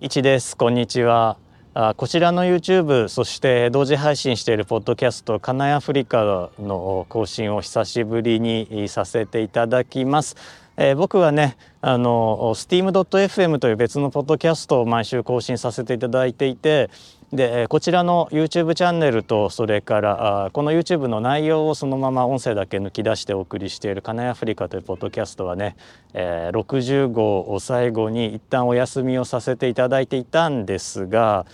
一ですこんにちはあこちらの YouTube そして同時配信しているポッドキャスト「カナイアフリカ」の更新を久しぶりにさせていただきます。えー、僕はねあの steam.fm という別のポッドキャストを毎週更新させていただいていてでこちらの YouTube チャンネルとそれからこの YouTube の内容をそのまま音声だけ抜き出してお送りしている「カナイアフリカ」というポッドキャストはね、えー、60号を最後に一旦お休みをさせていただいていたんですが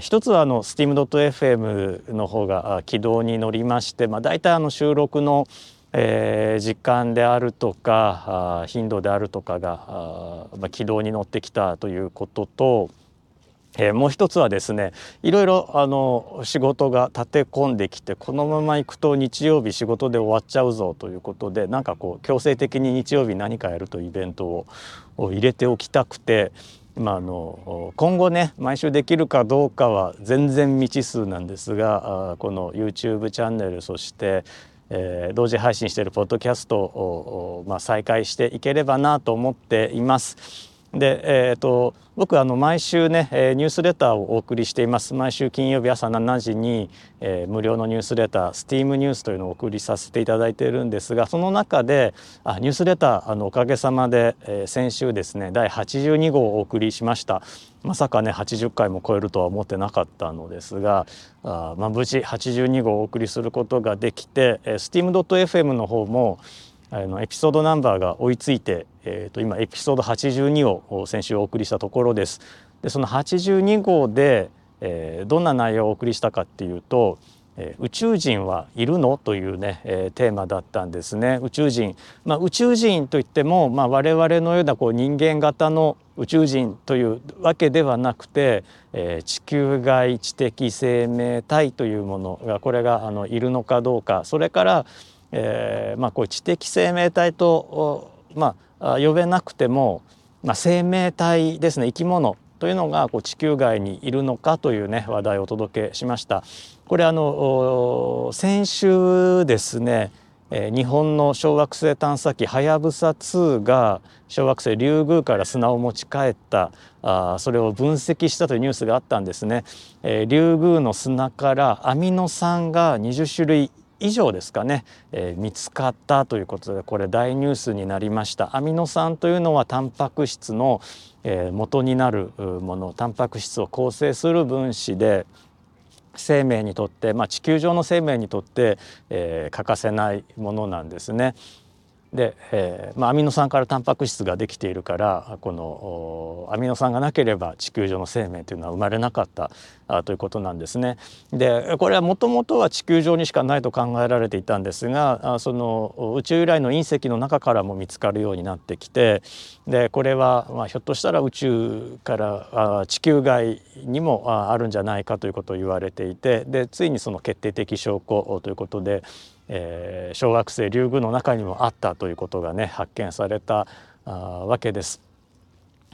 一つはあの steam.fm の方が軌道に乗りまして、まあ、大体あの収録の、時間であるとか頻度であるとかが、軌道に乗ってきたということと、えー、もう一つはですねいろいろあの仕事が立て込んできてこのままいくと日曜日仕事で終わっちゃうぞということでなんかこう強制的に日曜日何かやるというイベントを入れておきたくて。まあ、あの今後ね毎週できるかどうかは全然未知数なんですがこの YouTube チャンネルそしてえー、同時配信しているポッドキャストを、まあ、再開していければなと思っています。で、えーと、僕あの毎週ねニュースレターをお送りしています。毎週金曜日朝7時に、えー、無料のニュースレター STEAM ニュースというのをお送りさせていただいているんですがその中であニュースレターあのおかげさまで、えー、先週ですね第82号をお送りしました。まさかね80回も超えるとは思ってなかったのですがあ、まあ、無事82号をお送りすることができて、えー、steam.fm の方もあのエピソードナンバーが追いついて、えー、と今エピソード82を先週お送りしたところです。でその82号で、えー、どんな内容をお送りしたかっていうと宇宙人はいるのというね、えー、テーマだったんですね。宇宙人、まあ、宇宙人といっても、まあ、我々のようなこう人間型の宇宙人というわけではなくて、えー、地球外知的生命体というものがこれがあのいるのかどうか。それからえーまあ、こう知的生命体と、まあ、呼べなくても、まあ、生命体ですね生き物というのがこう地球外にいるのかというね話題をお届けしました。これあの先週ですね日本の小惑星探査機はやぶさ2が小惑星リュウグウから砂を持ち帰ったあそれを分析したというニュースがあったんですね。リュウグウの砂からアミノ酸が20種類以上ですかね、えー、見つかったということでこれ大ニュースになりました。アミノ酸というのはタンパク質の、えー、元になるもの。タンパク質を構成する分子で生命にとって、まあ、地球上の生命にとって、えー、欠かせないものなんですね。で、えーまあ、アミノ酸からタンパク質ができているからこのアミノ酸がなければ地球上の生命というのは生まれなかったあということなんですね。でこれはもともとは地球上にしかないと考えられていたんですがあその宇宙由来の隕石の中からも見つかるようになってきてでこれは、まあ、ひょっとしたら宇宙からあ地球外にもあるんじゃないかということを言われていてでついにその決定的証拠ということでえー、小学生リュウグの中にもあったということがね発見されたあわけです。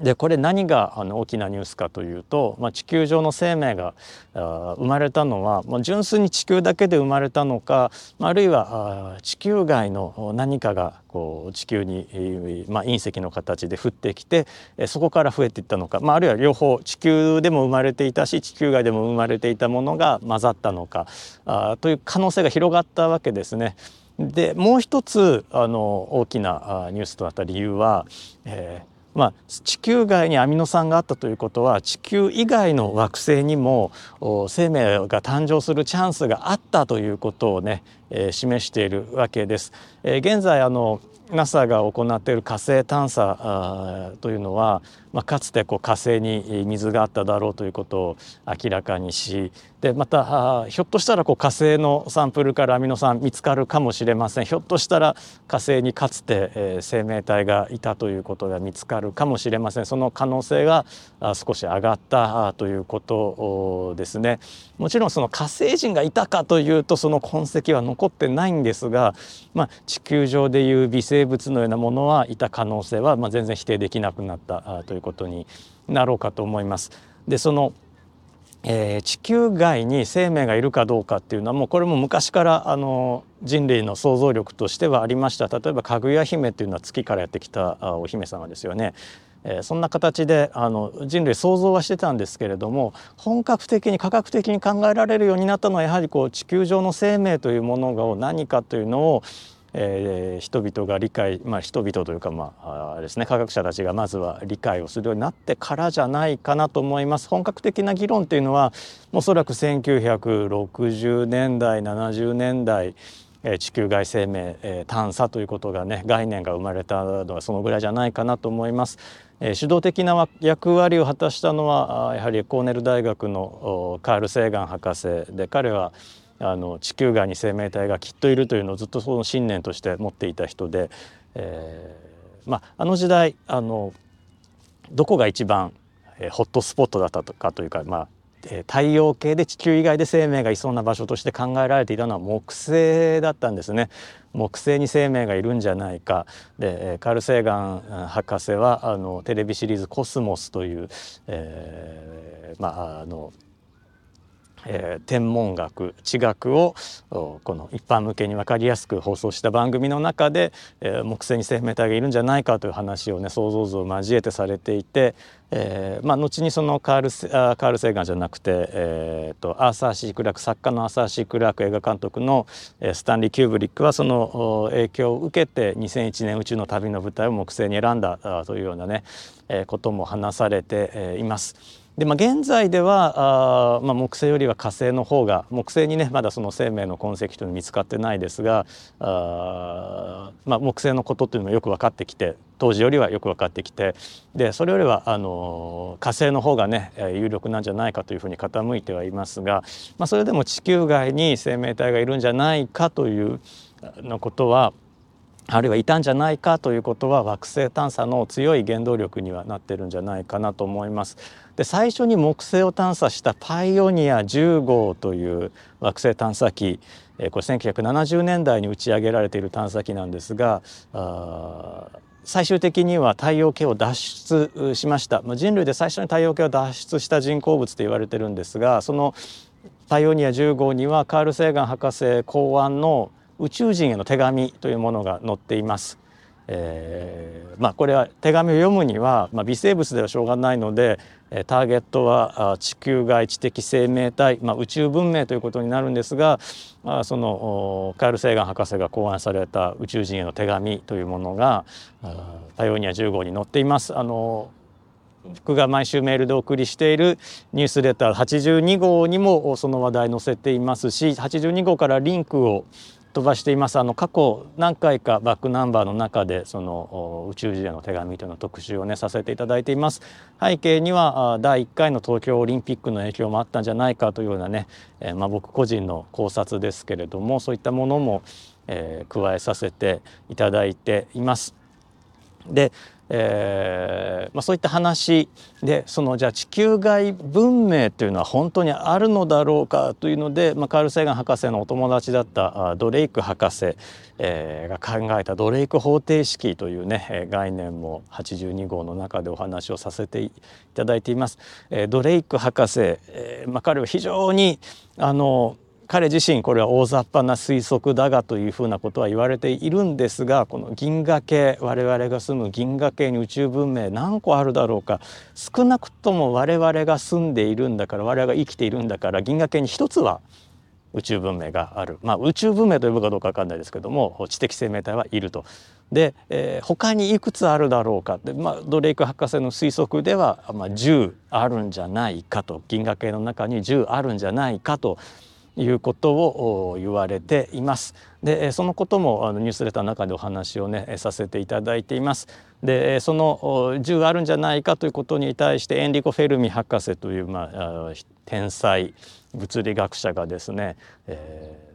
でこれ何があの大きなニュースかというと、まあ、地球上の生命が生まれたのは、まあ、純粋に地球だけで生まれたのかまあるいは地球外の何かがこう地球に、まあ、隕石の形で降ってきてそこから増えていったのか、まあ、あるいは両方地球でも生まれていたし地球外でも生まれていたものが混ざったのかあという可能性が広がったわけですね。でもう一つあの大きなニュースとなった理由は、えーまあ、地球外にアミノ酸があったということは地球以外の惑星にも生命が誕生するチャンスがあったということをね、えー、示しているわけです。えー、現在あの NASA が行っている火星探査というのは、まあ、かつてこう火星に水があっただろうということを明らかにしでまたひょっとしたらこう火星のサンプルからアミノ酸見つかるかもしれませんひょっとしたら火星にかつて、えー、生命体がいたということが見つかるかもしれませんその可能性が少し上がったということですね。もちろんその火星人がいたかというとその痕跡は残ってないんですが、まあ、地球上でいう微生生物のようなものはいた可能性は、まあ、全然否定できなくなったということになろうかと思います。でそのえー、地球外に生命がいるかどうかっていうのはもうこれも昔からあの人類の想像力としてはありました例えばかぐや姫っていうのは月からやってきたお姫様ですよね。え、そんな形であの人類想像はしてたんですけれども本格的に科学的に考えられるようになったのはやはりこう地球上の生命というものが何かというのをえー、人々が理解、まあ、人々というか、まあ、あですね科学者たちがまずは理解をするようになってからじゃないかなと思います本格的な議論というのはおそらく1960年代70年代地球外生命探査ということがね概念が生まれたのはそのぐらいじゃないかなと思います。主導的な役割を果たしたのはやはりコーネル大学のカール・セーガン博士で彼はあの地球外に生命体がきっといるというのをずっとその信念として持っていた人で、えーまあ、あの時代あのどこが一番ホットスポットだったかというか、まあ、太陽系で地球以外で生命がいそうな場所として考えられていたのは木星だったんですね。木星に生命がいるんじゃないかでカール・セーガン博士はあのテレビシリーズ「コスモス」という、えー、まああのえー、天文学地学をこの一般向けに分かりやすく放送した番組の中で、えー、木星に生命体がいるんじゃないかという話をね想像図を交えてされていて、えーまあ、後にそのカールカール・セーガンじゃなくて、えーと、アーサー・シー・クラーク作家のアーサー・シー・クラーク映画監督の、スタンリー・キューブリックはその影響を受けて2001年宇宙の旅の舞台を木星に選んだというようなね、えー、ことも話されて、います。で、まあ、現在ではあ、まあ、木星よりは火星の方が木星にねまだその生命の痕跡というのは見つかってないですがあ、まあ、木星のことっていうのもよく分かってきて当時よりはよく分かってきてでそれよりはあの火星の方がね有力なんじゃないかというふうに傾いてはいますが、まあ、それでも地球外に生命体がいるんじゃないかというのことはあるいはいたんじゃないかということは惑星探査の強い原動力にはなってるんじゃないかなと思います。で最初に木星を探査したパイオニア10号という惑星探査機これ1970年代に打ち上げられている探査機なんですが最終的には太陽系を脱出しました人類で最初に太陽系を脱出した人工物と言われてるんですがそのパイオニア10号にはカール・セーガン博士考案の宇宙人への手紙というものが載っています。えー、まあこれは手紙を読むには、まあ、微生物ではしょうがないのでターゲットは地球外知的生命体、まあ、宇宙文明ということになるんですが、まあ、そのカール・セーガン博士が考案された宇宙人への手紙というものがパイオニア10号に載っています。あの僕が毎週メールでお送りしているニュースレター82号にもその話題載せていますし82号からリンクを飛ばしていますあの過去何回かバックナンバーの中でその宇宙人への手紙というの特集をねさせていただいています背景には第1回の東京オリンピックの影響もあったんじゃないかというようなね、えー、まあ、僕個人の考察ですけれどもそういったものも、えー、加えさせていただいています。でえーまあ、そういった話でそのじゃあ地球外文明というのは本当にあるのだろうかというので、まあ、カール・セーガン博士のお友達だったドレイク博士、えー、が考えたドレイク方程式というね概念も82号の中でお話をさせていただいています。えー、ドレイク博士、えまあ、彼は非常にあの彼自身これは大雑把な推測だがというふうなことは言われているんですがこの銀河系我々が住む銀河系に宇宙文明何個あるだろうか。少なくとも我々が住んでいるんだから我々が生きているんだから銀河系に一つは宇宙文明がある、まあ、宇宙文明と呼ぶかどうか分かんないですけども知的生命体はいると。で、えー、他にいくつあるだろうか。で、まあ、ドレイク博士の推測では、まあ、10あるんじゃないかと。銀河系の中に10あるんじゃないかと。いうことを言われています。でそのこともあのニュースレターの中でお話をねさせていただいています。でその銃があるんじゃないかということに対してエンリコ・フェルミ博士という、まあ、天才物理学者がですね、えー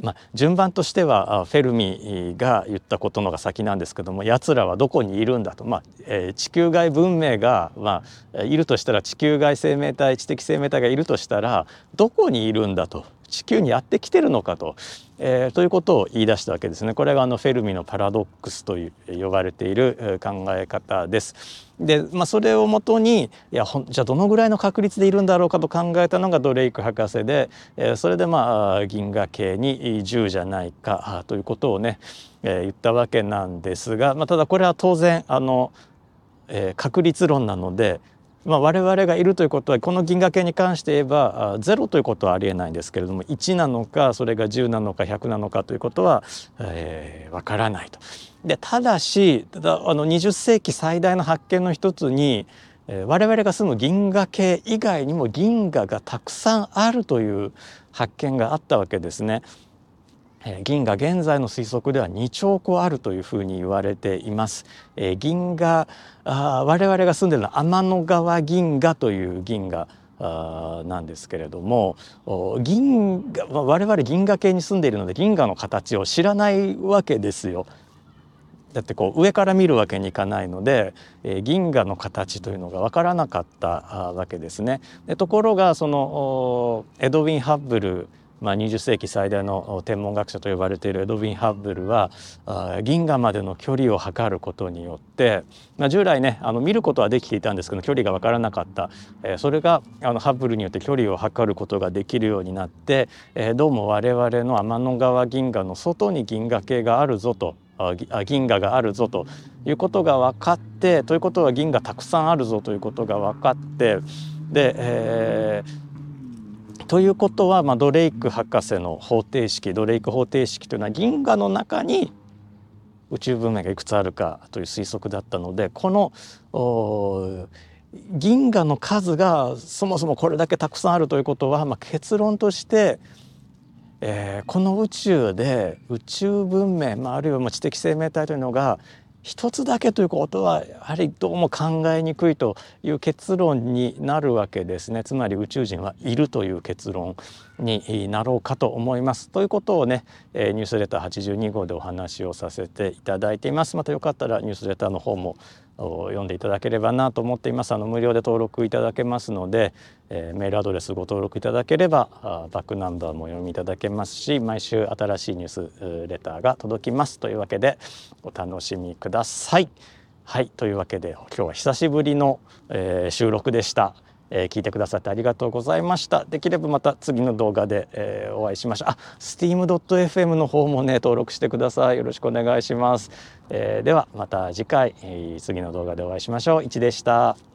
まあ、順番としてはフェルミが言ったことのが先なんですけどもやつらはどこにいるんだと、まあえー、地球外文明が、まあ、いるとしたら地球外生命体知的生命体がいるとしたらどこにいるんだと。地球にやってきてるのかと、えー、ということを言い出したわけですね。これがあのフェルミのパラドックスという呼ばれている考え方です。で、まあ、それをもとにいやじゃあどのぐらいの確率でいるんだろうかと考えたのがドレイク博士で、えー、それでまあ銀河系に10じゃないかということをね、えー、言ったわけなんですが、まあ、ただこれは当然あのえー、確率論なので、まあ、我々がいるということはこの銀河系に関して言えば0ということはありえないんですけれども1なのかそれが10なのか100なのかということは、えー、分からないと。でただしただあの20世紀最大の発見の一つに、えー、我々が住む銀河系以外にも銀河がたくさんあるという発見があったわけですね。銀河現在の推測では2兆個あるというふうに言われています。銀河あ我々が住んでるのは天の川銀河という銀河なんですけれども銀河我々銀河系に住んでいるので銀河の形を知らないわけですよ。だってこう上から見るわけにいかないので、えー、銀河の形というのが分からなかったわけですね。でところがそのエドウィン・ハッブルまあ、20世紀最大の天文学者と呼ばれているエドウィン・ハッブルは銀河までの距離を測ることによって、まあ、従来ねあの見ることはできていたんですけど距離が分からなかった、え、それがあのハッブルによって距離を測ることができるようになって、え、どうも我々の天の川銀河の外に銀河系があるぞと銀河があるぞということが分かってということは銀河たくさんあるぞということが分かってで、えー、ということは、まあ、ドレイク博士の方程式ドレイク方程式というのは銀河の中に宇宙文明がいくつあるかという推測だったのでこの銀河の数がそもそもこれだけたくさんあるということは、まあ、結論としてえー、この宇宙で宇宙文明、まあ、あるいは知的生命体というのが一つだけということはやはりどうも考えにくいという結論になるわけですね。つまり宇宙人はいるという結論になろうかと思います。ということをねえニュースレター82号でお話をさせていただいています。またよかったらニュースレターの方も読んでいただければなと思っていますあの無料で登録いただけますので、えー、メールアドレスご登録いただければあバックナンバーも読みいただけますし毎週新しいニュースレターが届きますというわけでお楽しみください。はいというわけで今日は久しぶりの、えー、収録でした。えー、聞いてくださってありがとうございました。できればまた次の動画で、えー、お会いしましょう。あ steam.fm の方もね登録してください。よろしくお願いします、えー、ではまた次回、えー、次の動画でお会いしましょう。1でした。